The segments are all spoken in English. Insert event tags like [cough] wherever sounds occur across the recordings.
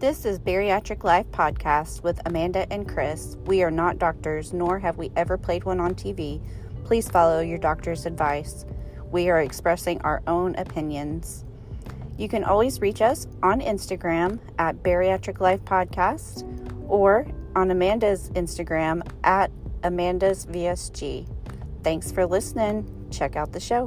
This is Bariatric Life Podcast with Amanda and Chris. We are not doctors, nor have we ever played one on TV. Please follow your doctor's advice. We are expressing our own opinions. You can always reach us on Instagram at Bariatric Life Podcast or on Amanda's Instagram at Amanda's VSG. Thanks for listening. Check out the show.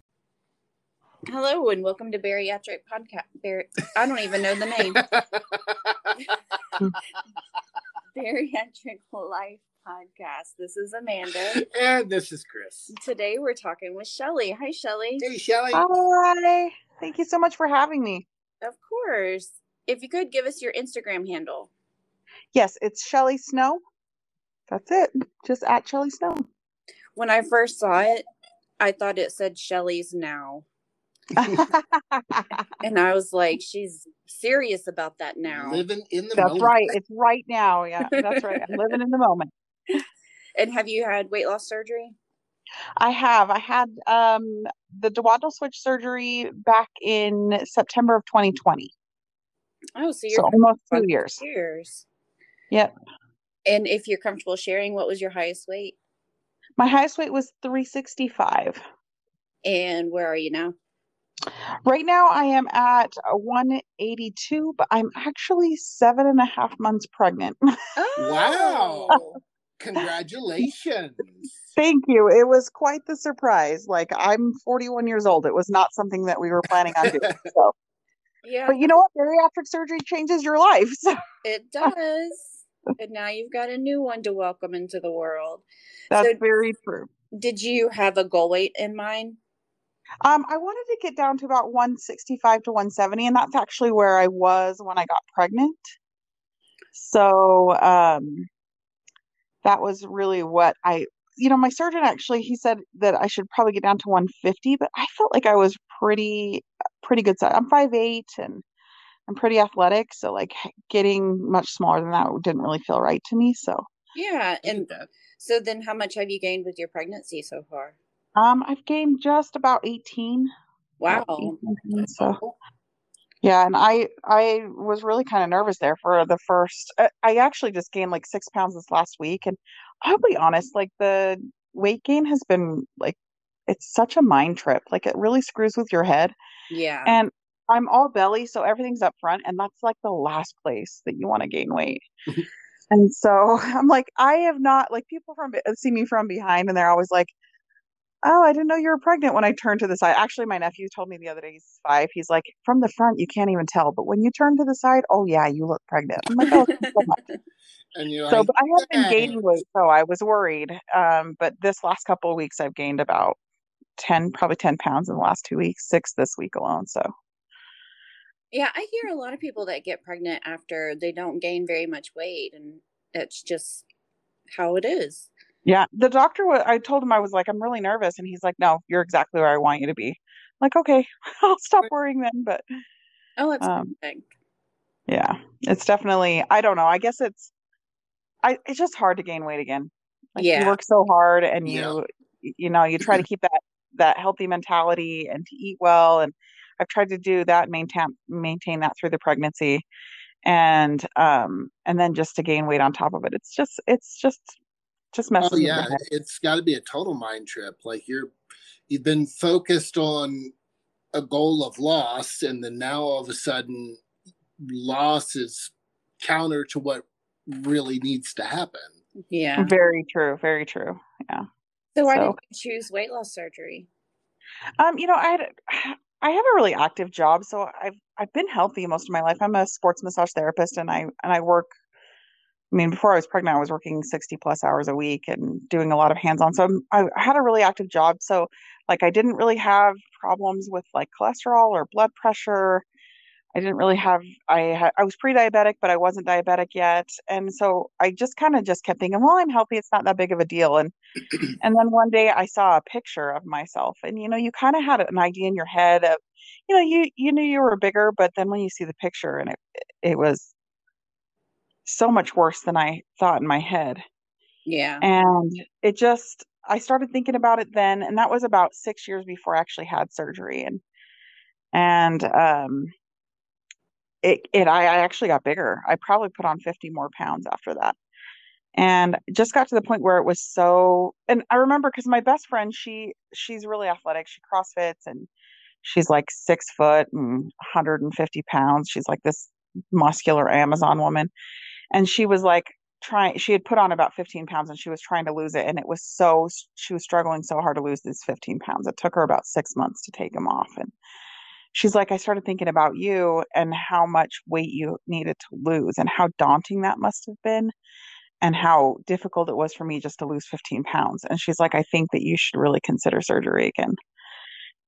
Hello and welcome to Bariatric Podcast. Bar- I don't even know the name. [laughs] Bariatric Life Podcast. This is Amanda. and this is Chris. Today we're talking with Shellie. Hi, Shellie. Hey, Shellie. Hi. Thank you so much for having me. Of course. If you could give us your Instagram handle. Yes, it's Shellie Snow. That's it. Just at Shellie Snow. When I first saw it, I thought it said Shellie's now. [laughs] and I was like, she's serious about that now. Living in the moment. that's moment. right. It's right now. Yeah, that's right. I'm living in the moment. [laughs] And have you had weight loss surgery? I have. I had um the duodenal switch surgery back in September of 2020. Oh, so you're So almost two years. Years. Yep. And if you're comfortable sharing, what was your highest weight? My highest weight was 365. And where are you now? Right now, I am at 182, but I'm actually seven and a half months pregnant. Oh. Wow. [laughs] Congratulations. Thank you. It was quite the surprise. Like I'm 41 years old. It was not something that we were planning on doing. [laughs] So, Yeah, but you know what? Bariatric surgery changes your life. So it [laughs] does. and now you've got a new one to welcome into the world. that's So- very true. Did you have a goal weight in mind? Um, I wanted to get down to about 165 to 170, and that's actually where I was when I got pregnant. So, um, that was really what I, you know, my surgeon actually he said that I should probably get down to 150, but I felt like I was pretty, pretty good size. I'm 5'8 and I'm pretty athletic, so like getting much smaller than that didn't really feel right to me. So, Yeah. And so then how much have you gained with your pregnancy so far? Um, I've gained just about 18. Wow. about 18 pounds, so. Yeah, and I I was really kind of nervous there for the first. I, I actually just gained like six pounds this last week, and I'll be honest, like the weight gain has been like it's such a mind trip. Like it really screws with your head. Yeah. And I'm all belly, so everything's up front, and that's like the last place that you want to gain weight. [laughs] And so [laughs] I'm like, I have not like people from see me from behind, and they're always like, "Oh, I didn't know you were pregnant." When I turned to the side, actually, my nephew told me the other day he's five. He's like, from the front you can't even tell, but when you turn to the side, oh yeah, you look pregnant. I'm like, oh, thanks so much. [laughs] And you're So, like, but I have been gaining weight, so I was worried. Um, but this last couple of weeks, I've gained about ten, probably ten pounds in the last two weeks, six this week alone. So. Yeah, I hear a lot of people that get pregnant after they don't gain very much weight, and it's just how it is. Yeah, the doctor, wa- I told him I was like, I'm really nervous. And he's like, no, you're exactly where I want you to be. I'm like, okay, [laughs] I'll stop worrying then. But Oh, that's Um, perfect. yeah, it's definitely, I don't know. I guess it's, I, it's just hard to gain weight again. Like Yeah. you work so hard and you, y- you know, you try to keep that, that healthy mentality and to eat well. And I've tried to do that, maintain, maintain that through the pregnancy. And, um, and then just to gain weight on top of it. It's just, it's just, just messes Oh yeah, it's got to be a total mind trip. Like you're, you've been focused on a goal of loss, and then now all of a sudden, loss is counter to what really needs to happen. Yeah. Very true. Very true. Yeah. So why So- did you choose weight loss surgery? Um, you know, I had [sighs] I have a really active job, so I've I've been healthy most of my life. I'm a sports massage therapist and I and I work I mean, before I was pregnant, I was working 60 plus hours a week and doing a lot of hands-on. So I'm, I had a really active job. So Like I didn't really have problems with like cholesterol or blood pressure. I didn't really have I had I was pre-diabetic, but I wasn't diabetic yet. And so I just kind of just kept thinking, well, I'm healthy, it's not that big of a deal. And [clears throat] and then one day I saw a picture of myself and you know, you kind of had an idea in your head of you know, you you knew you were bigger, but then when you see the picture and it it was so much worse than I thought in my head. Yeah. And it just I started thinking about it then and that was about 6 years before I actually had surgery and and um it, it I, I actually got bigger. I probably put on 50 more pounds after that. And just got to the point where it was so and I remember because my best friend, she she's really athletic. She CrossFits and she's like six foot and 150 pounds. She's like this muscular Amazon woman. And she was like trying she had put on about 15 pounds and she was trying to lose it. And it was so she was struggling so hard to lose these 15 pounds. It took her about six months to take them off. And she's like, I started thinking about you and how much weight you needed to lose and how daunting that must have been and how difficult it was for me just to lose 15 pounds. And she's like, I think that you should really consider surgery again.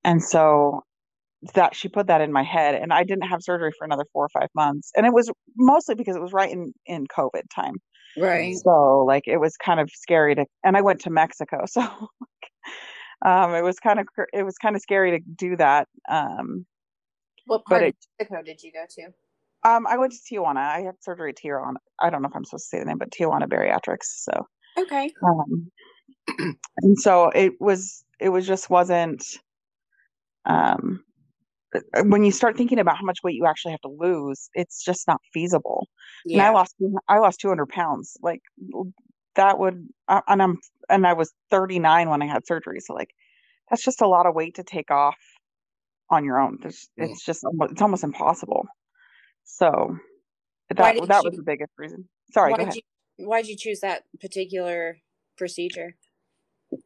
And so that she put that in my head and I didn't have surgery for another four or five months. And it was mostly because it was right in, in COVID time. Right. So like it was kind of scary to, and I went to Mexico. [laughs] So um, it was kind of, it was kind of scary to do that. Um, what part it, of Mexico did you go to? Um, I went to Tijuana. I had surgery at Tijuana. I don't know if I'm supposed to say the name, but Tijuana Bariatrics. So okay. Um, [clears throat] and so it was. It was just wasn't. Um, when you start thinking about how much weight you actually have to lose, it's just not feasible. Yeah. And I lost. I lost 200 pounds. Like that would, and I'm and I was 39 when I had surgery. So like, that's just a lot of weight to take off on your own. There's, it's just it's almost impossible. So that that you, was the biggest reason. Sorry, why did you why did you choose that particular procedure?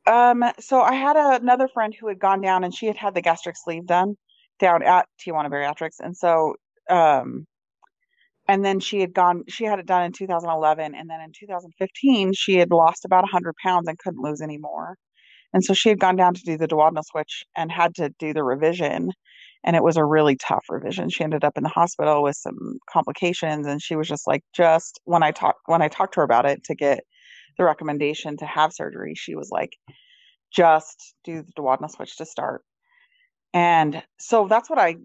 Um, so I had a, another friend who had gone down and she had had the gastric sleeve done down at Tijuana Bariatrics, and so um, and then she had gone she had it done in 2011 and then in 2015 she had lost about 100 pounds and couldn't lose any more and so she had gone down to do the duodenal switch and had to do the revision. And it was a really tough revision. She ended up in the hospital with some complications. And she was just like, just when I talked when I talked to her about it to get the recommendation to have surgery, she was like, just do the duodenal switch to start. And so that's what I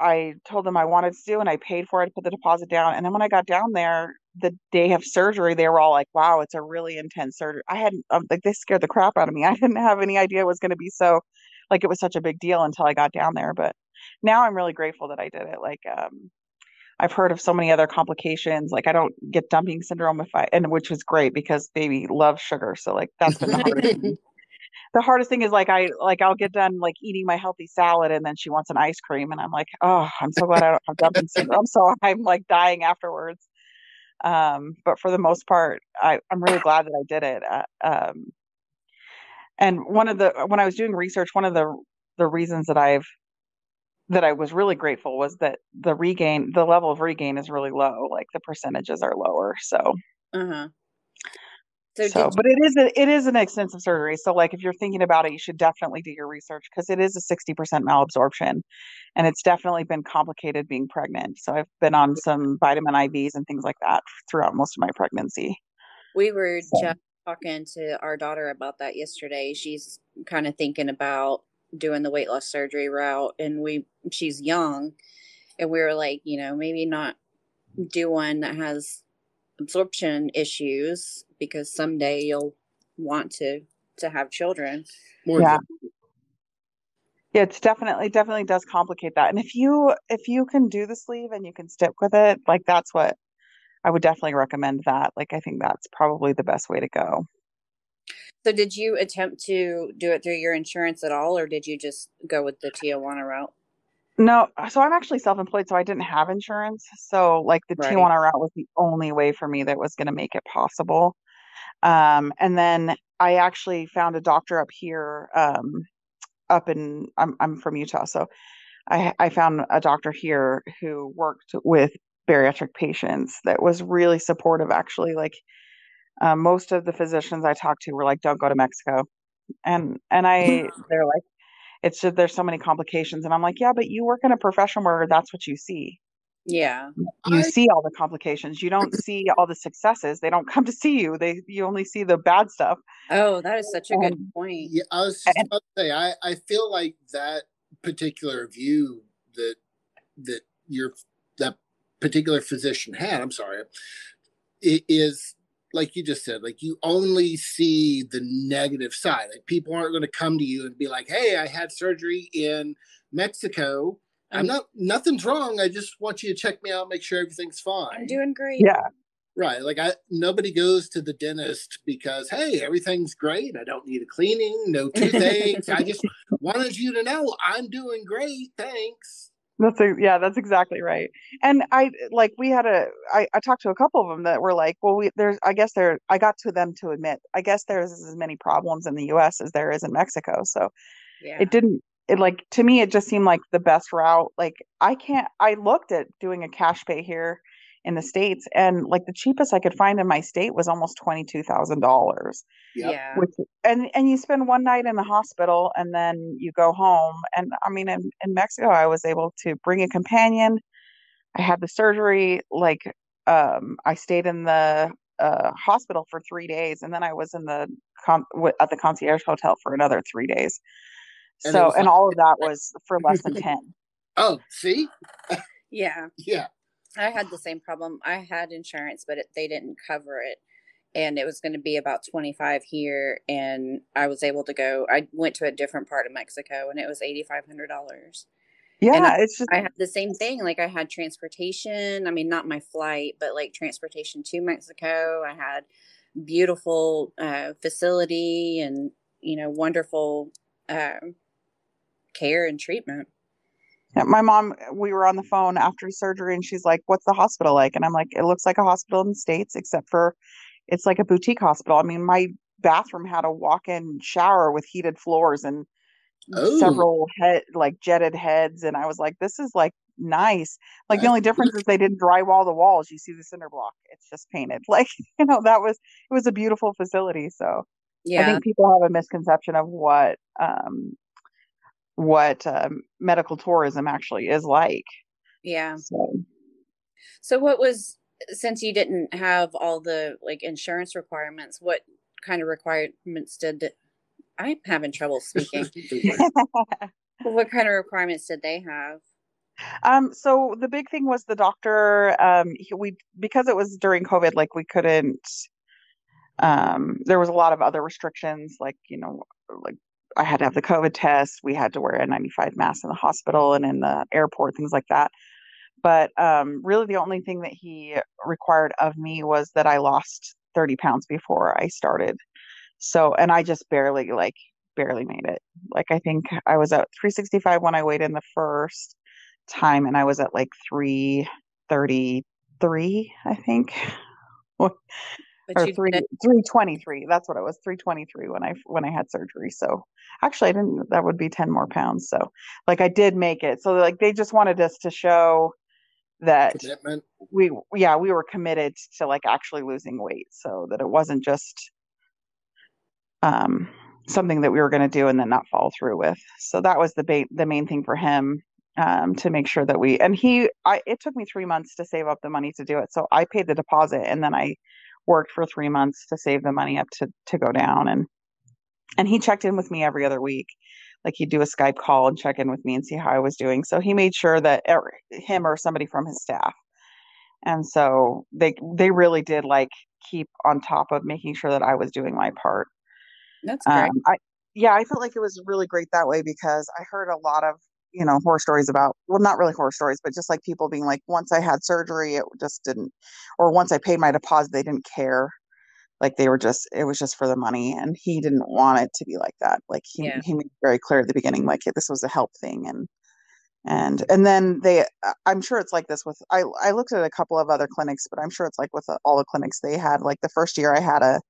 I told them I wanted to do and I paid for it, put the deposit down. And then when I got down there, the day of surgery, they were all like, wow, it's a really intense surgery. I hadn't, um, like, they scared the crap out of me. [laughs] I didn't have any idea it was going to be so, like, it was such a big deal until I got down there. But now I'm really grateful that I did it. Like, um, I've heard of so many other complications. Like, I don't get dumping syndrome if I, and which is great because baby loves sugar. So, like, that's been the hardest. [laughs] the hardest thing is like I like I'll get done like eating my healthy salad and then she wants an ice cream and I'm like, oh, I'm so glad I don't have dumping syndrome. [laughs] So I'm like dying afterwards. Um, but for the most part, I, I'm really glad that I did it. Uh, um, and one of the when I was doing research, one of the the reasons that I've that I was really grateful was that the regain, the level of regain is really low. Like the percentages are lower. So. Uh-huh. So, so but it is a, it is an extensive surgery. So like if you're thinking about it, you should definitely do your research because it is a 60% malabsorption, and it's definitely been complicated being pregnant. So I've been on some vitamin IVs and things like that throughout most of my pregnancy. We were so. just talking to our daughter about that yesterday. She's kind of thinking about doing the weight loss surgery route, and we she's young, and we were like, you know, maybe not do one that has absorption issues because someday you'll want to to have children. yeah. Yeah, it's definitely definitely does complicate that. And if you if you can do the sleeve and you can stick with it, like that's what I would definitely recommend that. Like I think that's probably the best way to go. So did you attempt to do it through your insurance at all or did you just go with the Tijuana route? No, so I'm actually self-employed, so I didn't have insurance. So like the right. Tijuana route was the only way for me that was going to make it possible. Um, and then I actually found a doctor up here, um, up in I'm I'm from Utah, so I I found a doctor here who worked with bariatric patients that was really supportive. Actually, like uh, most of the physicians I talked to were like, "Don't go to Mexico," and and I [laughs] they're like it's just there's so many complications and i'm like yeah but you work in a profession where that's what you see. Yeah. you I- see all the complications. You don't see all the successes. They don't [laughs] come to see you. They you only see the bad stuff. Oh, that is such a good Um, point. Yeah, I was just And- about to say, I, I feel like that particular view that that your that particular physician had, I'm sorry, it is like you just said, like you only see the negative side. Like people aren't going to come to you and be like, "Hey, I had surgery in Mexico. I'm I'm- not nothing's wrong. I just want you to check me out, make sure everything's fine." I'm doing great. yeah Right. Like I nobody goes to the dentist because hey, everything's great. I don't need a cleaning, no [laughs] toothaches. I just wanted you to know I'm doing great. Thanks. That's a, yeah, that's exactly right. And I like we had a I, I talked to a couple of them that were like, well, we there's I guess there I got to them to admit I guess there's as many problems in the U.S. as there is in Mexico. So Yeah. it didn't it like to me it just seemed like the best route. Like I can't I looked at doing a cash pay here in the states and like the cheapest I could find in my state was almost twenty two thousand dollars Yeah. which and and you spend one night in the hospital and then you go home and i mean in, in mexico i was able to bring a companion i had the surgery like um i stayed in the uh hospital for three days and then i was in the con- w- at the concierge hotel for another three days And so and like- all of that was for less than 10 Oh, see? Yeah. [laughs] Yeah. I had the same problem. I had insurance, but it, they didn't cover it. And it was going to be about 25 here. And I was able to go, I went to a different part of Mexico and it was $8,500. yeah it's just I had the same thing. Like I had transportation. I mean, not my flight, but like transportation to Mexico. I had beautiful uh, facility and, you know, wonderful um, care and treatment. My mom, we were on the phone after surgery and she's like, What's the hospital like? And I'm like, It looks like a hospital in the States, except for it's like a boutique hospital. I mean, my bathroom had a walk in shower with heated floors and Oh. several head like jetted heads. And I was like, This is like nice. Like the only difference is they didn't drywall the walls. You see the cinder block, it's just painted. [laughs] Like, you know, that was it was a beautiful facility. So yeah. I think people have a misconception of what um what um, medical tourism actually is like. yeah. So So what was since you didn't have all the like insurance requirements, what kind of requirements did I'm having trouble speaking. [laughs] what kind of requirements did they have? um so the big thing was the doctor um he, we because it was during covid like we couldn't um there was a lot of other restrictions like you know like I had to have the COVID test. We had to wear a 95 mask in the hospital and in the airport, things like that. But um, really, the only thing that he required of me was that I lost 30 pounds before I started. So, and I just barely, like, barely made it. Like, I think I was at 365 when I weighed in the first time, and I was at like 333, I think. [laughs] But or you three three twenty three. That's what it was. Three twenty three when I when I had surgery. So actually, I didn't. That would be ten more pounds. So like I did make it. So like they just wanted us to show that Commitment. we yeah we were committed to like actually losing weight, so that it wasn't just um something that we were going to do and then not follow through with. So that was the ba- the main thing for him um to make sure that we and he I it took me 3 months to save up the money to do it. So I paid the deposit and then I worked for 3 months to save the money up to to go down and and he checked in with me every other week. Like he'd do a Skype call and check in with me and see how I was doing. So he made sure that er, him or somebody from his staff. And so they they really did like keep on top of making sure that I was doing my part. That's great. Um, I yeah, I felt like it was really great that way because I heard a lot of you know horror stories about well, not really horror stories, but just like people being like, once I had surgery, it just didn't, or once I paid my deposit, they didn't care. Like they were just, it was just for the money, and he didn't want it to be like that. Like he Yeah. he made it very clear at the beginning, like this was a help thing, and and and then they, I- I'm sure it's like this with I I looked at a couple of other clinics, but I'm sure it's like with uh, all the clinics they had. Like the first year, I had a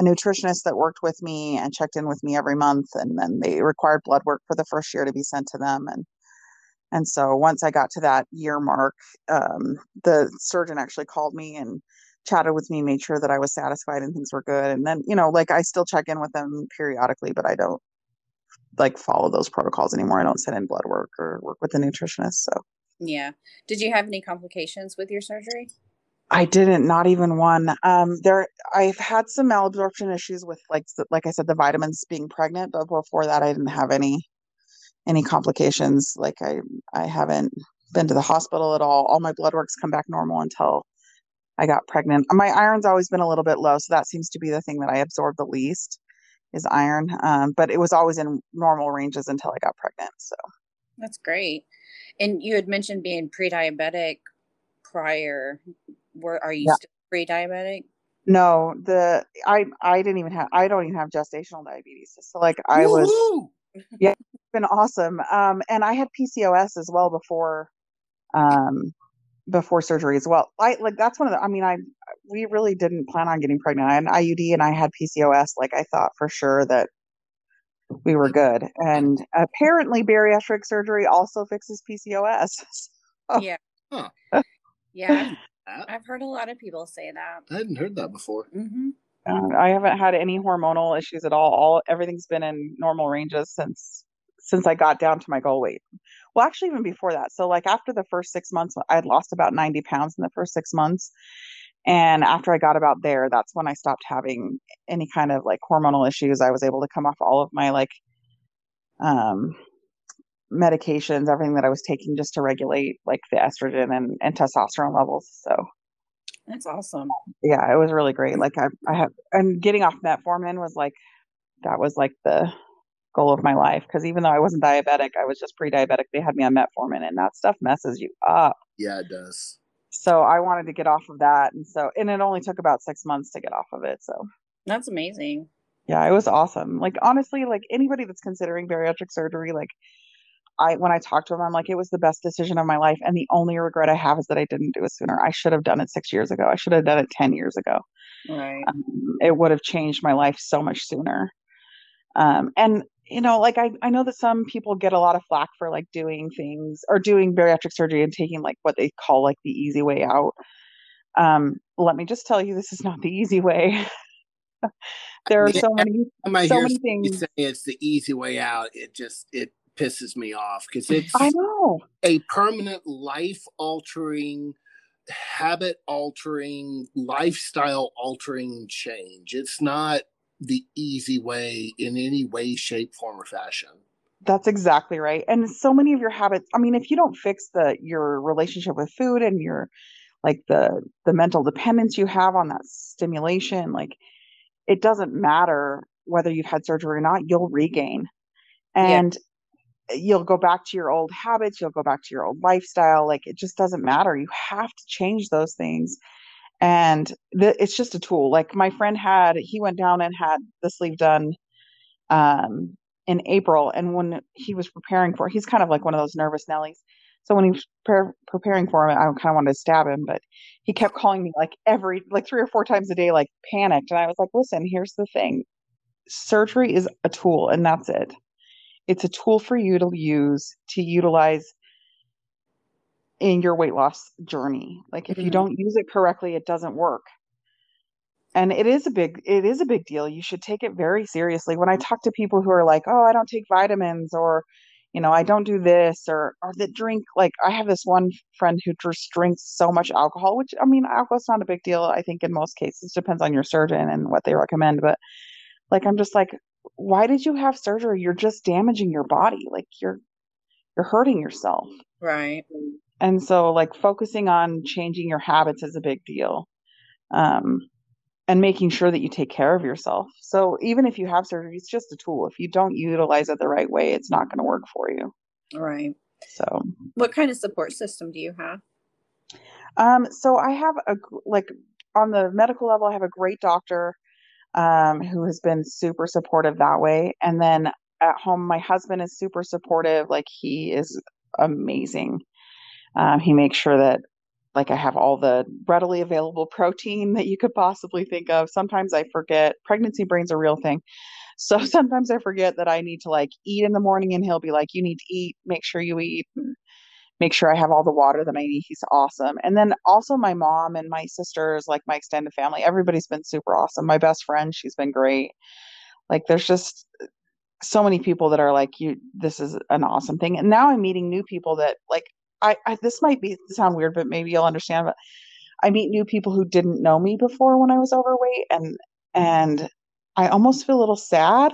a nutritionist that worked with me and checked in with me every month and then they required blood work for the first year to be sent to them and and so once i got to that year mark um, the surgeon actually called me and chatted with me made sure that i was satisfied and things were good and then you know like i still check in with them periodically but i don't like follow those protocols anymore. I don't send in blood work or work with a nutritionist. So yeah. Did you have any complications with your surgery? I didn't, not even one. Um, there, I've had some malabsorption issues with, like, like I said, the vitamins being pregnant, but before that, I didn't have any, any complications. Like, I, I haven't been to the hospital at all. All my blood works come back normal until I got pregnant. My iron's always been a little bit low, so that seems to be the thing that I absorb the least is iron. Um, but it was always in normal ranges until I got pregnant. So that's great. And you had mentioned being pre-diabetic prior. Were are you yeah. still pre-diabetic? No, the I I didn't even have I don't even have gestational diabetes. So like I Woo-hoo! was [laughs] yeah, it's been awesome. Um and I had PCOS as well before um before surgery as well. I like that's one of the I mean I we really didn't plan on getting pregnant. I had an IUD and I had PCOS. Like I thought for sure that we were good. And apparently, bariatric surgery also fixes PCOS. [laughs] So. Yeah. Huh. yeah. I've heard a lot of people say that. I hadn't heard that before. Mm-hmm. Uh, I haven't had any hormonal issues at all. All everything's been in normal ranges since since I got down to my goal weight. Well, actually, even before that. So, like after the first six months, I had lost about ninety pounds in the first six months, and after I got about there, that's when I stopped having any kind of like hormonal issues. I was able to come off all of my like um medications, everything that I was taking just to regulate like the estrogen and, and testosterone levels. So that's awesome. Yeah, it was really great. Like I I have and getting off metformin was like that was like the goal of my life because even though I wasn't diabetic, I was just pre-diabetic. They had me on metformin and that stuff messes you up. Yeah, it does so I wanted to get off of that. And so, and it only took about six months to get off of it. So that's amazing. Yeah, it was awesome. Like, honestly, like anybody that's considering bariatric surgery, like, I, when I talked to him, I'm like, it was the best decision of my life. And the only regret I have is that I didn't do it sooner. I should have done it six years ago. I should have done it 10 years ago. Right. Um, it would have changed my life so much sooner. Um, and you know, like I, I know that some people get a lot of flack for like doing things or doing bariatric surgery and taking like what they call like the easy way out. Um, let me just tell you, this is not the easy way. [laughs] there are so many, so many things. You say it's the easy way out. It just it pisses me off because it's I know a permanent life altering, habit altering, lifestyle altering change. It's not the easy way in any way, shape, form, or fashion. That's exactly right. And so many of your habits, I mean, if you don't fix the your relationship with food and your like the the mental dependence you have on that stimulation, like it doesn't matter whether you've had surgery or not, you'll regain. And yeah. You'll go back to your old habits, you'll go back to your old lifestyle. Like it just doesn't matter. You have to change those things and the, it's just a tool like my friend had he went down and had the sleeve done um, in april and when he was preparing for he's kind of like one of those nervous nellies so when he was pre- preparing for him i kind of wanted to stab him but he kept calling me like every like three or four times a day like panicked and i was like listen here's the thing surgery is a tool and that's it it's a tool for you to use to utilize in your weight loss journey. Like if mm-hmm. you don't use it correctly, it doesn't work. And it is a big it is a big deal. You should take it very seriously. When I talk to people who are like, "Oh, I don't take vitamins or you know, I don't do this or or that drink like I have this one friend who just drinks so much alcohol, which I mean, alcohol's not a big deal I think in most cases. Depends on your surgeon and what they recommend, but like I'm just like why did you have surgery? You're just damaging your body. Like you're you're hurting yourself. Right. And so like focusing on changing your habits is a big deal um, and making sure that you take care of yourself. So even if you have surgery it's just a tool. If you don't utilize it the right way it's not going to work for you. Right. So. What kind of support system do you have? Um, so i have a like on the medical level i have a great doctor um, who has been super supportive that way. And then at home my husband is super supportive. Like he is amazing. Um, he makes sure that like I have all the readily available protein that you could possibly think of. Sometimes I forget pregnancy brain's a real thing. So [laughs] sometimes I forget that I need to like eat in the morning and he'll be like, you need to eat, make sure you eat. and make sure I have all the water that I need. He's awesome. And then also my mom and my sisters, like my extended family, everybody's been super awesome. My best friend, she's been great. Like there's just so many people that are like you this is an awesome thing and now i'm meeting new people that like I, I this might be sound weird but maybe you'll understand but i meet new people who didn't know me before when i was overweight and and i almost feel a little sad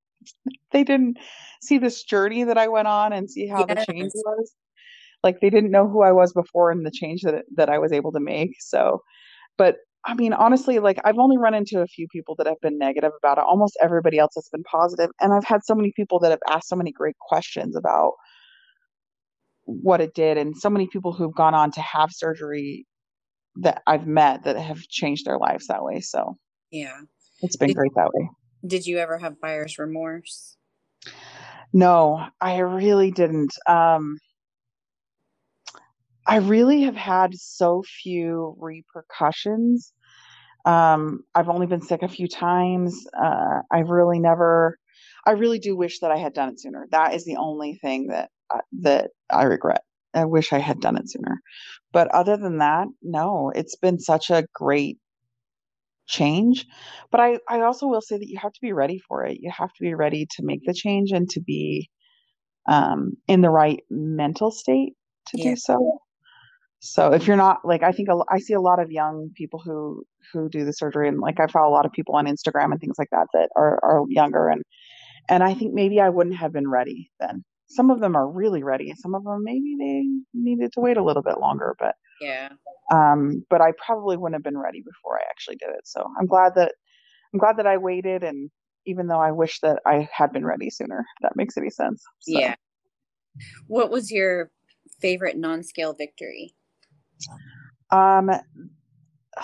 [laughs] they didn't see this journey that i went on and see how yes. the change was like they didn't know who i was before and the change that that i was able to make so but I mean, honestly, like I've only run into a few people that have been negative about it. Almost everybody else has been. And I've had so many people that have asked so many great questions about what it did, and so many people who've gone on to have surgery that I've met that have changed their lives that way. So, yeah, it's been did, great that way. Did you ever have buyer's remorse? No, I really didn't. Um, I really have had so few repercussions. Um, I've only been sick a few times. Uh, I've really never. I really do wish that I had done it sooner. That is the only thing that uh, that I regret. I wish I had done it sooner. But other than that, no. It's been such a great change. But I I also will say that you have to be ready for it. You have to be ready to make the change and to be um, in the right mental state to yeah. do so. So if you're not like, I think a, I see a lot of young people who who do the surgery, and like I follow a lot of people on Instagram and things like that that are are younger, and and I think maybe I wouldn't have been ready then. Some of them are really ready, and some of them maybe they needed to wait a little bit longer, but yeah. Um, but I probably wouldn't have been ready before I actually did it. So I'm glad that I'm glad that I waited, and even though I wish that I had been ready sooner, that makes any sense. So. Yeah. What was your favorite non-scale victory? Um,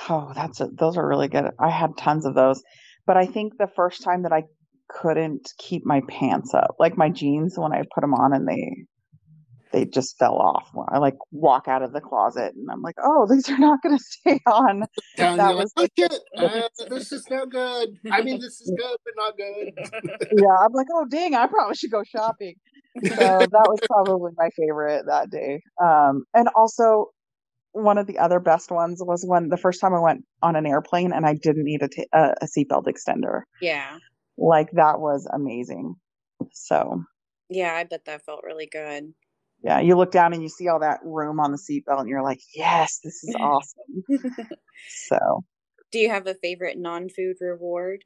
oh, that's a, those are really good. I had tons of those, but I think the first time that I couldn't keep my pants up, like my jeans, when I put them on and they they just fell off. I like walk out of the closet and I'm like, oh, [laughs] these are not going to stay on. Down, that was like, like uh, this is not good. I mean, this is good, but not good. [laughs] yeah, I'm like, oh, dang, I probably should go shopping. So that was probably my favorite that day. Um, and also, one of the other best ones was when the first time I went on an airplane and I didn't need a, t- a, a seatbelt extender. Yeah. Like that was amazing. So. Yeah, I bet that felt really good. Yeah, you look down and you see all that room on the seatbelt and you're like, yes, this is [laughs] awesome. so. Do you have a favorite non-food reward?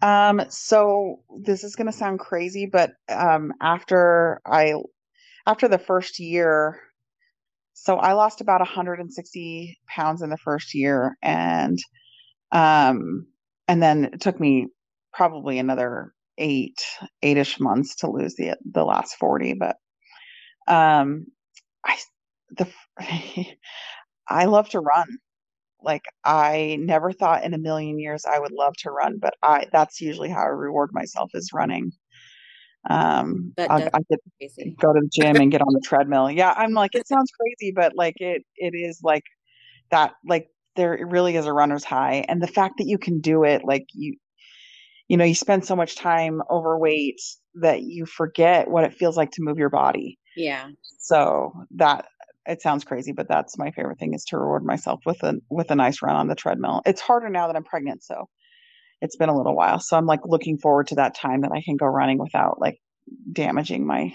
Um, so this is going to sound crazy, but um, after I, after the first year, so I lost about 160 pounds in the first year, and um, and then it took me probably another eight eight-ish months to lose the the last 40. But um, I the [laughs] I love to run. Like I never thought in a million years I would love to run, but I that's usually how I reward myself is running. Um, I, could go to the gym and get on the [laughs] treadmill. Yeah, I'm like, it sounds crazy, but like it, it is like that. Like there really is a runner's high, and the fact that you can do it, like you, you know, you spend so much time overweight that you forget what it feels like to move your body. Yeah. So that it sounds crazy, but that's my favorite thing is to reward myself with a with a nice run on the treadmill. It's harder now that I'm pregnant, so it's been a little while. So I'm like looking forward to that time that I can go running without like damaging my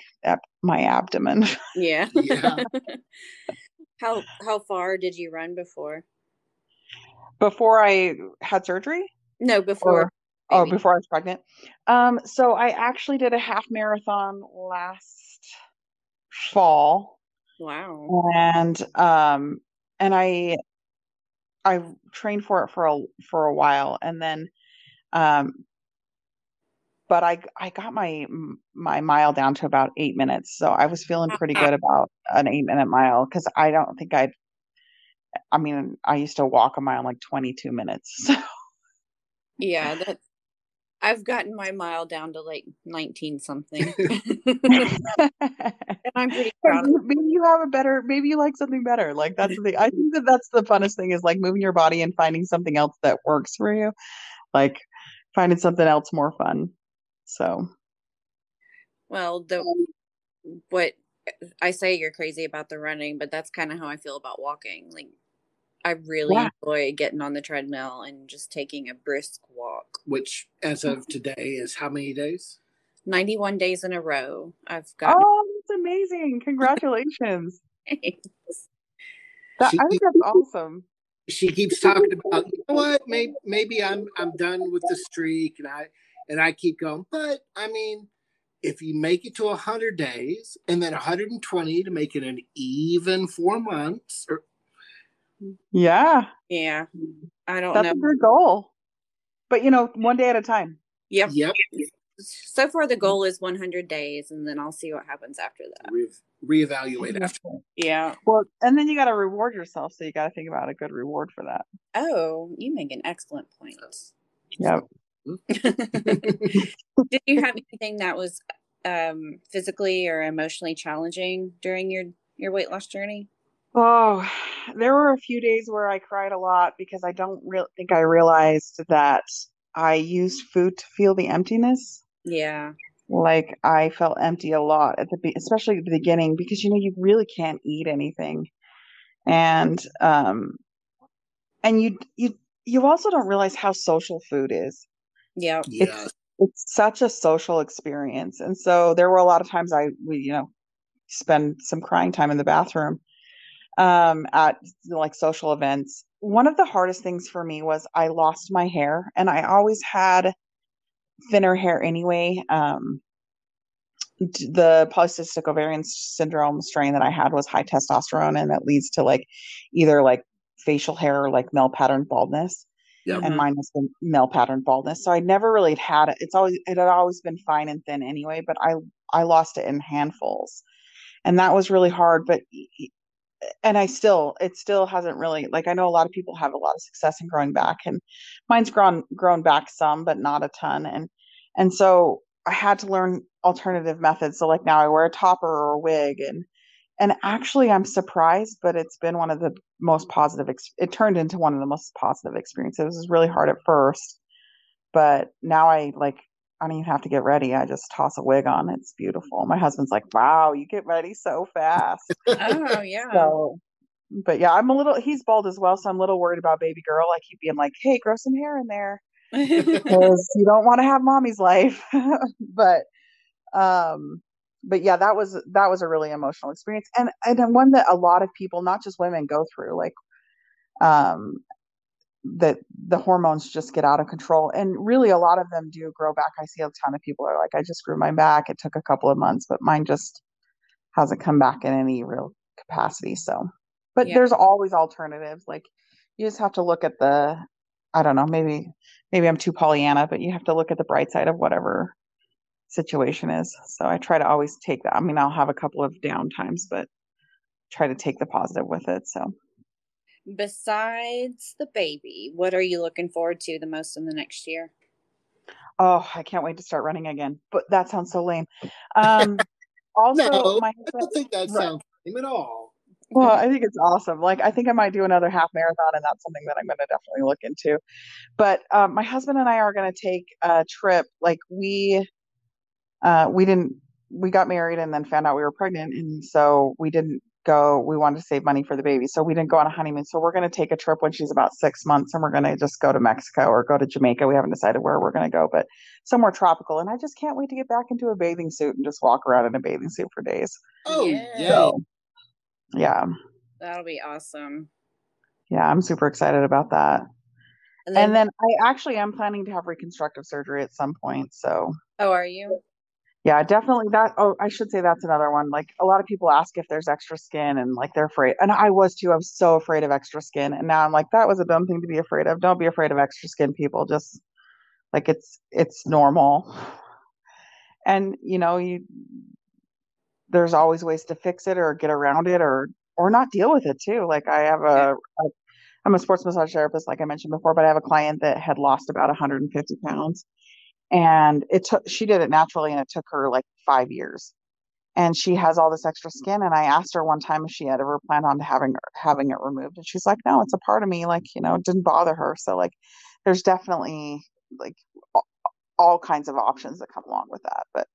my abdomen. [laughs] Yeah. yeah. [laughs] how how far did you run before? Before I had surgery? No, before. Or, oh, before I was pregnant. Um, so I actually did a half marathon last fall. Wow. And um and I I trained for it for a for a while and then um, but I I got my my mile down to about eight minutes, so I was feeling pretty good about an eight minute mile because I don't think I'd. I mean, I used to walk a mile in like twenty two minutes. [laughs] So. Yeah, that I've gotten my mile down to like nineteen something. [laughs] [laughs] and I'm pretty proud. Maybe you have a better. Maybe you like something better. Like that's the. I think that that's the funnest thing is like moving your body and finding something else that works for you. Like finding something else more fun. So, well, the what I say you're crazy about the running, but that's kind of how I feel about walking. Like, I really yeah. enjoy getting on the treadmill and just taking a brisk walk. Which, as of mm-hmm. today, is how many days? 91 days in a row. I've got. Oh, that's amazing. Congratulations. [laughs] that, I think that's awesome. She keeps talking about, you know what, maybe, maybe I'm I'm done with the streak, and I and I keep going. But I mean, if you make it to 100 days and then 120 to make it an even four months or yeah. Yeah. I don't that's know. a good goal. But you know one day at a time. Yep. Yep so far the goal is 100 days and then i'll see what happens after that. Re- reevaluate after. Yeah. Well and then you got to reward yourself so you got to think about a good reward for that. Oh you make an excellent point. Yep. [laughs] Did you have anything that was um, physically or emotionally challenging during your your weight loss journey? Oh, there were a few days where I cried a lot because I don't really think I realized that I used food to feel the emptiness. Yeah. Like I felt empty a lot at the especially at the beginning because you know you really can't eat anything. And um and you you you also don't realize how social food is. Yeah. Yeah. It's, it's such a social experience. And so there were a lot of times I we, you know, spend some crying time in the bathroom um at like social events. One of the hardest things for me was I lost my hair and I always had thinner hair anyway. Um the polycystic ovarian syndrome strain that I had was high testosterone and that leads to like either like facial hair or like male pattern baldness. Yep. and mine was the male pattern baldness. So I never really had it. It's always it had always been fine and thin anyway, but I I lost it in handfuls, and that was really hard. But and I still it still hasn't really like I know a lot of people have a lot of success in growing back, and mine's grown grown back some, but not a ton. And and so I had to learn alternative methods. So like now I wear a topper or a wig, and and actually i'm surprised but it's been one of the most positive ex- it turned into one of the most positive experiences it was really hard at first but now i like i don't even have to get ready. I just toss a wig on. It's beautiful. My husband's like wow you get ready so fast. [laughs] Oh yeah. So but yeah i'm a little he's bald as well so i'm a little worried about baby girl. I keep being like hey grow some hair in there. [laughs] Because you don't want to have mommy's life. [laughs] But um but yeah, that was that was a really emotional experience, and and one that a lot of people, not just women, go through. Like, um, that the hormones just get out of control, and really a lot of them do grow back. I see a ton of people are like, I just grew my back. It took a couple of months, but mine just hasn't come back in any real capacity. So, but yeah. there's always alternatives. Like, you just have to look at the, I don't know, maybe maybe I'm too Pollyanna, but you have to look at the bright side of whatever situation is. So I try to always take that. I mean, I'll have a couple of down times, but try to take the positive with it. So besides the baby, what are you looking forward to the most in the next year? Oh, I can't wait to start running again. But that sounds so lame. Um [laughs] also no, my I don't think that sounds lame at all. Well, I think it's awesome. Like I think I might do another half marathon and that's something that I'm going to definitely look into. But um, my husband and I are going to take a trip. Like we uh, we didn't we got married and then found out we were pregnant and so we didn't go we wanted to save money for the baby. So we didn't go on a honeymoon. So we're going to take a trip when she's about six months and we're going to just go to mexico or go to jamaica. We haven't decided where we're going to go but somewhere tropical. And i just can't wait to get back into a bathing suit and just walk around in a bathing suit for days. Oh yeah. So, yeah. That'll be awesome. Yeah i'm super excited about that. And then, and then i actually am planning to have reconstructive surgery at some point so oh are you yeah definitely that oh i should say that's another one like a lot of people ask if there's extra skin and like they're afraid and i was too i was so afraid of extra skin and now i'm like that was a dumb thing to be afraid of don't be afraid of extra skin people just like it's it's normal. And you know you there's always ways to fix it or get around it or or not deal with it too like i have a, a i'm a sports massage therapist like i mentioned before but i have a client that had lost about 150 pounds and it took she did it naturally and it took her like five years. And she has all this extra skin and i asked her one time if she had ever planned on having having it removed. And she's like no it's a part of me like you know it didn't bother her. So like there's definitely like all kinds of options that come along with that. But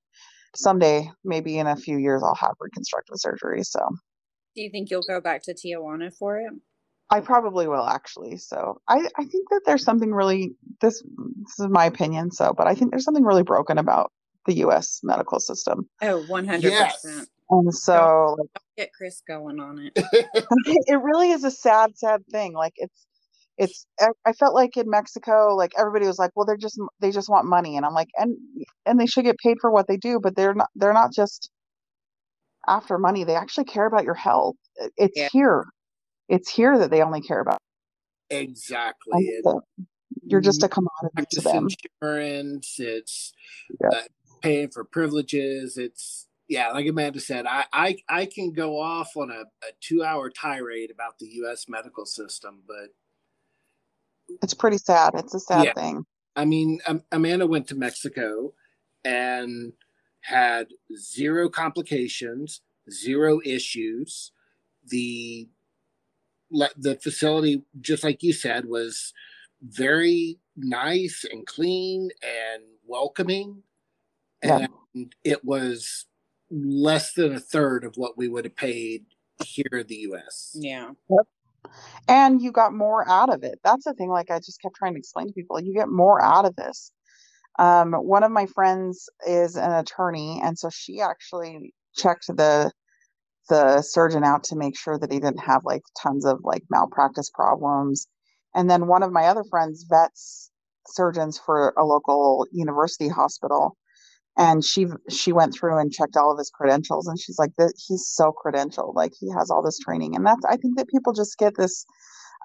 someday maybe in a few years i'll have reconstructive surgery so. Do you think you'll go back to tijuana for it I probably will actually. So I, I think that there's something really this this is my opinion. So, but I think there's something really broken about the U.S. medical system. Oh, one hundred percent. And so Don't get Chris going on it. [laughs] [laughs] it really is a sad, sad thing. Like it's it's I- I felt like in Mexico, like everybody was like, well, they're just they just want money, and I'm like, and and they should get paid for what they do, but they're not they're not just after money. They actually care about your health. It's Yeah. here. It's here that they only care about. exactly. You're just a commodity to them. insurance. It's Yeah. uh, paying for privileges. It's yeah, like Amanda said, I I, I can go off on a, a two hour tirade about the U.S. medical system, but It's pretty sad. It's a sad Yeah. thing. I mean, um, Amanda went to Mexico and had zero complications, zero issues. The the facility, just like you said, was very nice and clean and welcoming, Yeah. and it was less than a third of what we would have paid here in the U.S. Yeah. and you got more out of it. That's the thing. Like I just kept trying to explain to people, you get more out of this. Um, one of my friends is an attorney, and so she actually checked the the surgeon out to make sure that he didn't have like tons of like malpractice problems. And then one of my other friends vets surgeons for a local university hospital, and she she went through and checked all of his credentials, and she's like, that he's so credentialed, like he has all this training, and that's I think that people just get this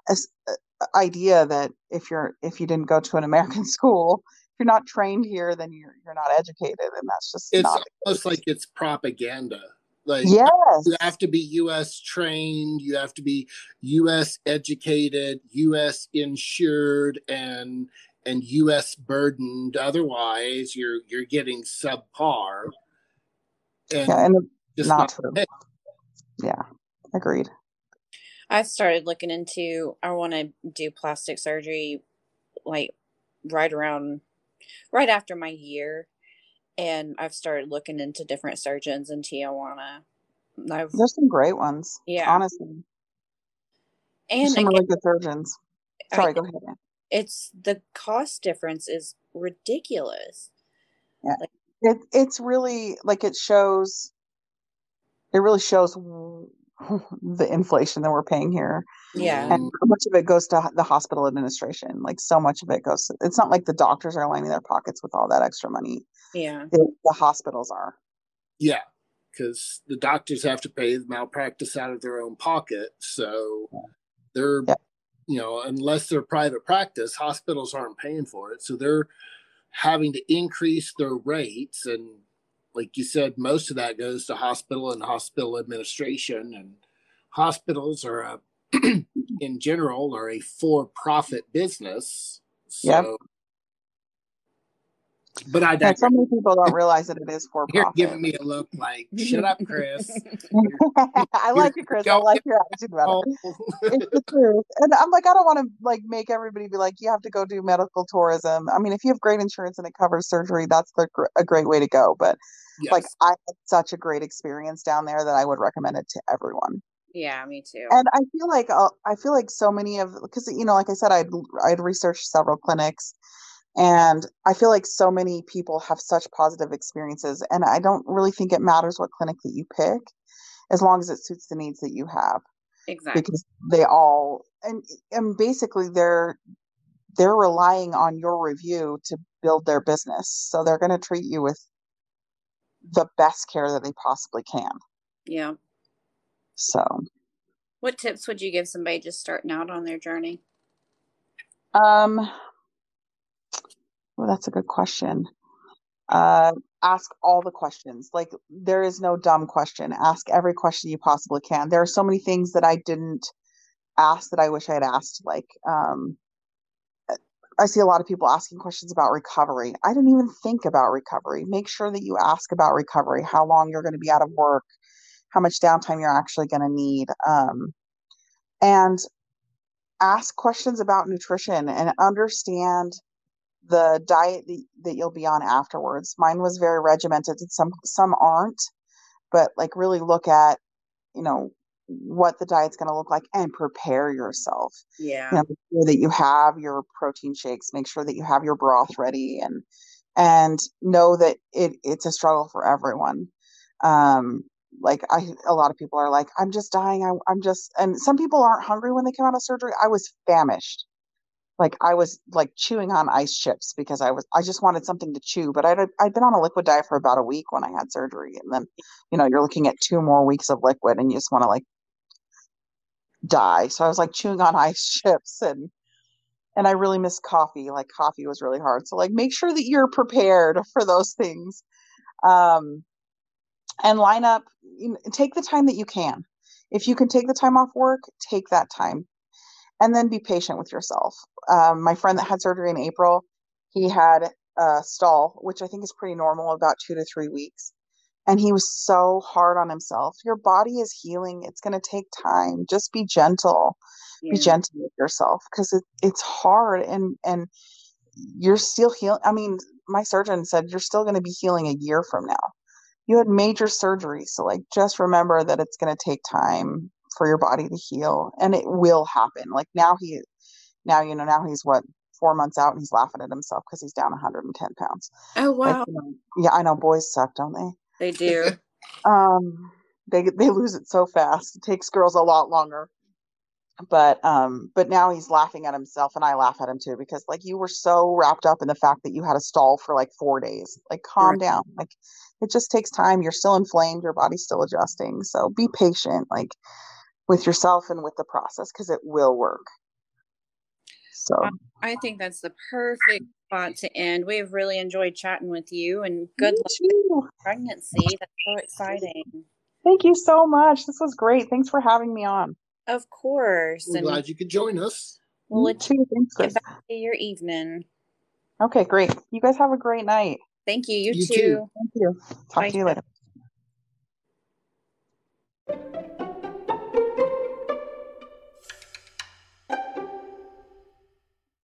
this uh, idea that if you're if you didn't go to an American [laughs] school, if you're not trained here, then you're you're not educated, and that's just It's not. almost like it's propaganda. Like Yes. you have to be U.S. trained, you have to be U.S. educated, U.S. insured, and and U.S. burdened. Otherwise, you're you're getting subpar. And Yeah, and just not not true. hey, yeah, agreed. I started looking into I want to do plastic surgery like right around right after my year and I've started looking into different surgeons in Tijuana. I've There's some great ones. Yeah. honestly, There's and some again, really good surgeons. I- Sorry, go ahead. It's the cost difference is ridiculous. It it's really like it shows. It really shows [laughs] the inflation that we're paying here, Yeah. and how much of it goes to the hospital administration. Like so much of it goes. To, it's not like the doctors are lining their pockets with all that extra money. Yeah. The, the hospitals are. yeah, because the doctors have to pay the malpractice out of their own pocket, so they're Yeah. you know unless they're private practice, hospitals aren't paying for it, so they're having to increase their rates and like you said most of that goes to hospital and hospital administration and hospitals are a in general are a for-profit business so Yep. but i Yeah, so many people don't realize that it is for [laughs] you're profit. giving me a look like shut up chris [laughs] I like you, Chris. I like your attitude about it. [laughs] It's the truth. And I'm like, I don't want to like make everybody be like, you have to go do medical tourism. I mean, if you have great insurance and it covers surgery, that's the, a great way to go. But yes. like, I had such a great experience down there that I would recommend it to everyone. Yeah, me too. And I feel like uh, I feel like so many of because you know, like I said, I'd I'd researched several clinics, and I feel like so many people have such positive experiences, and I don't really think it matters what clinic that you pick, as long as it suits the needs that you have, exactly. because they all and and basically they're they're relying on your review to build their business, so they're going to treat you with the best care that they possibly can. Yeah. So. What tips would you give somebody just starting out on their journey? Um, well, that's a good question. Uh, ask all the questions. Like there is no dumb question. Ask every question you possibly can. There are so many things that I didn't ask that I wish I had asked. Like, um, I see a lot of people asking questions about recovery. I didn't even think about recovery. Make sure that you ask about recovery, how long you're going to be out of work, how much downtime you're actually going to need. Um, and ask questions about nutrition and understand the diet that, that you'll be on afterwards. Mine was very regimented and some some aren't, but like really look at, you know, what the diet's going to look like and prepare yourself. Yeah. You know, make sure that you have your protein shakes, make sure that you have your broth ready and and know that it it's a struggle for everyone. Um like I a lot of people are like I'm just dying. I, I'm just and some people aren't hungry when they come out of surgery. I was famished like I was like chewing on ice chips because I was I just wanted something to chew. But I'd I'd been on a liquid diet for about a week when I had surgery, and then you know you're looking at two more weeks of liquid, and you just want to like die. So I was like chewing on [laughs] ice chips, and and I really miss coffee. Like coffee was really hard. So like make sure that you're prepared [laughs] for those things, um, and line up. You know, take the time that you can. If you can take the time off work, take that time and then be patient with yourself. Um, my friend that had surgery in April, he had a stall, which I think is pretty normal, about two to three weeks. And he was so hard on himself. Your body is healing. It's going to take time. Just be gentle. Yeah. Be gentle with yourself because it, it's hard and and you're still healing. I mean, my surgeon said you're still going to be healing a year from now. You had major surgery, so like just remember that it's going to take time for your body to heal and it will happen. Like now he now you know now he's what four months out and he's laughing at himself because he's down 110 pounds. Oh wow. like, you know, yeah i know boys suck don't they? They do. [laughs] Um they they lose it so fast. It takes girls a lot longer but um but now he's laughing at himself and i laugh at him too because like you were so wrapped up in the fact that you had a stall for like four days like calm right. down like it just takes time you're still inflamed your body's still adjusting so be patient like with yourself and with the process because it will work. So I think that's the perfect spot to end. We've really enjoyed chatting with you and good luck pregnancy. That's so exciting. Thank you so much. This was great. Thanks for having me on. Of course. We're and glad you could join us. We'll hmm? let you get back to your evening. Okay, great. You guys have a great night. Thank you. You, you too. too. Thank you. Talk Bye. to you later.